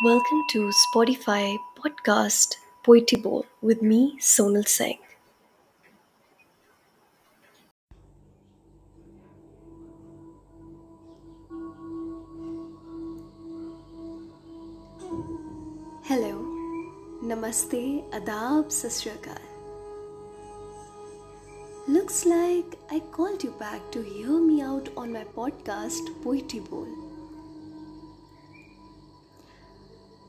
Welcome to Spotify podcast Poetry Bowl with me, Sonal Singh. Hello, Namaste, Adab, Sat Sri Akal. Looks like I called you back to hear me out on my podcast Poetry Bowl.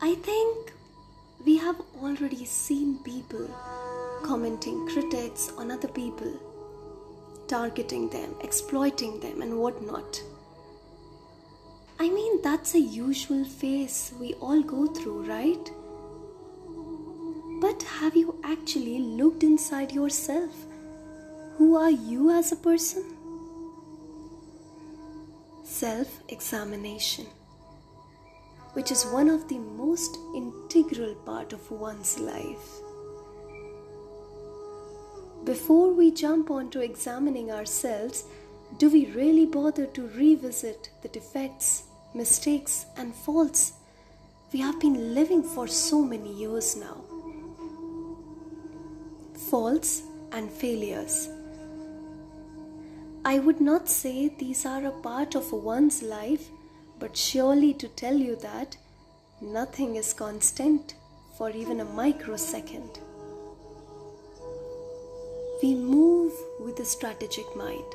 I think we have already seen people commenting critics on other people, targeting them, exploiting them, and whatnot. I mean, that's a usual phase we all go through, right? But have you actually looked inside yourself? Who are you as a person? Self examination, which is one of the most integral part of one's life. Before we jump on to examining ourselves, do we really bother to revisit the defects, mistakes, and faults we have been living for so many years now? Faults and failures. I would not say these are a part of one's life, but surely to tell you that nothing is constant for even a microsecond. We move with a strategic mind,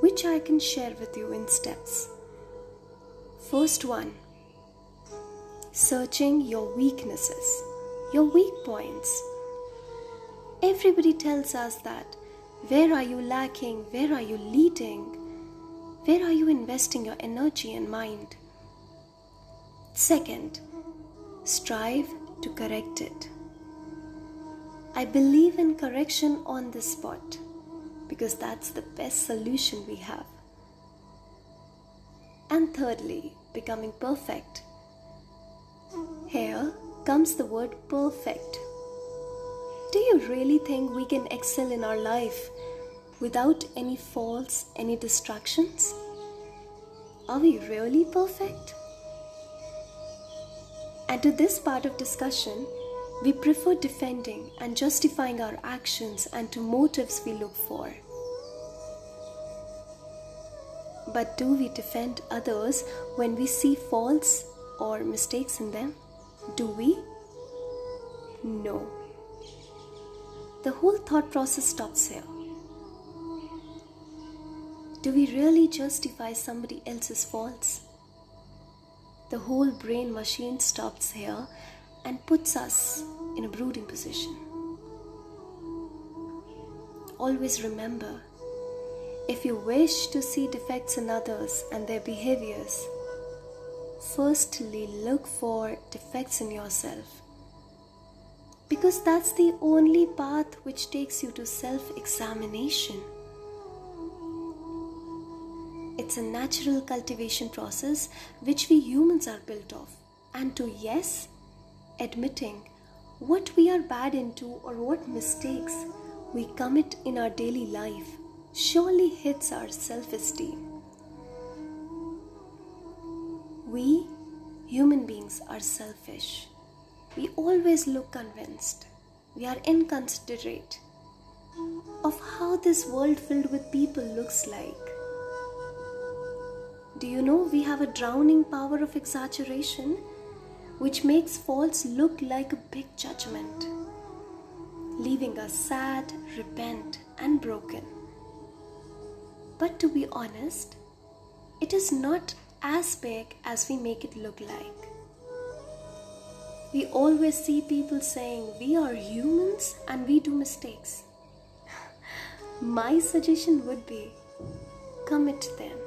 which I can share with you in steps. First one searching your weaknesses, your weak points. Everybody tells us that. Where are you lacking? Where are you leading? Where are you investing your energy and mind? Second, strive to correct it. I believe in correction on the spot because that's the best solution we have. And thirdly, becoming perfect. Here comes the word perfect. Do you really think we can excel in our life without any faults, any distractions? Are we really perfect? And to this part of discussion, we prefer defending and justifying our actions and to motives we look for. But do we defend others when we see faults or mistakes in them? Do we? No. The whole thought process stops here. Do we really justify somebody else's faults? The whole brain machine stops here and puts us in a brooding position. Always remember if you wish to see defects in others and their behaviors, firstly look for defects in yourself. Because that's the only path which takes you to self examination. It's a natural cultivation process which we humans are built of. And to yes, admitting what we are bad into or what mistakes we commit in our daily life surely hits our self esteem. We human beings are selfish. We always look convinced. We are inconsiderate of how this world filled with people looks like. Do you know we have a drowning power of exaggeration which makes faults look like a big judgment, leaving us sad, repent, and broken? But to be honest, it is not as big as we make it look like. We always see people saying we are humans and we do mistakes. My suggestion would be commit them,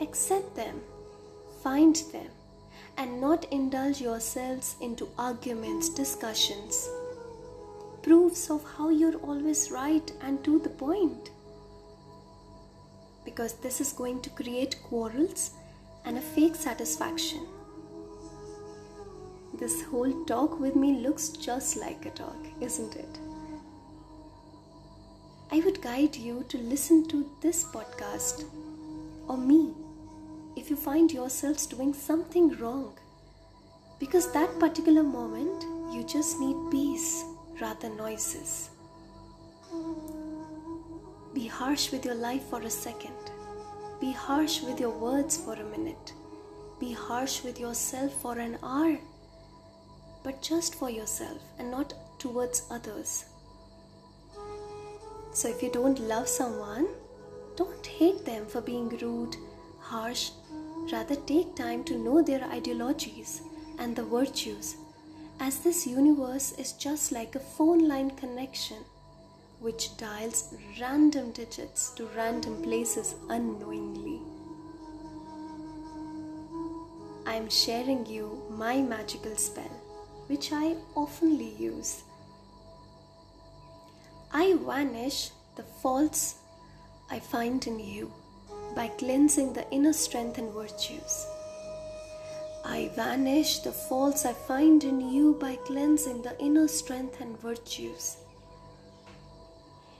accept them, find them, and not indulge yourselves into arguments, discussions, proofs of how you're always right and to the point. Because this is going to create quarrels and a fake satisfaction. This whole talk with me looks just like a talk, isn't it? I would guide you to listen to this podcast or me if you find yourselves doing something wrong. Because that particular moment, you just need peace rather than noises. Be harsh with your life for a second. Be harsh with your words for a minute. Be harsh with yourself for an hour. But just for yourself and not towards others. So if you don't love someone, don't hate them for being rude, harsh. Rather, take time to know their ideologies and the virtues, as this universe is just like a phone line connection which dials random digits to random places unknowingly. I am sharing you my magical spell, which I oftenly use. I vanish the faults I find in you by cleansing the inner strength and virtues. I vanish the faults I find in you by cleansing the inner strength and virtues.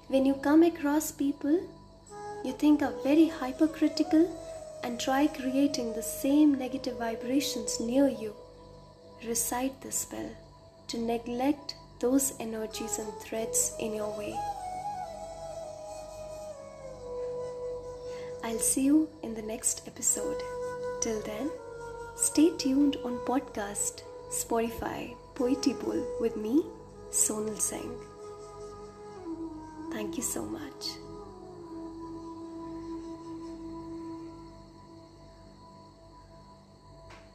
When you come across people you think are very hypercritical and try creating the same negative vibrations near you, recite the spell to neglect those energies and threats in your way. I'll see you in the next episode. Till then, stay tuned on podcast, Spotify, Poetry Bowl with me, Sonal Singh. Thank you so much.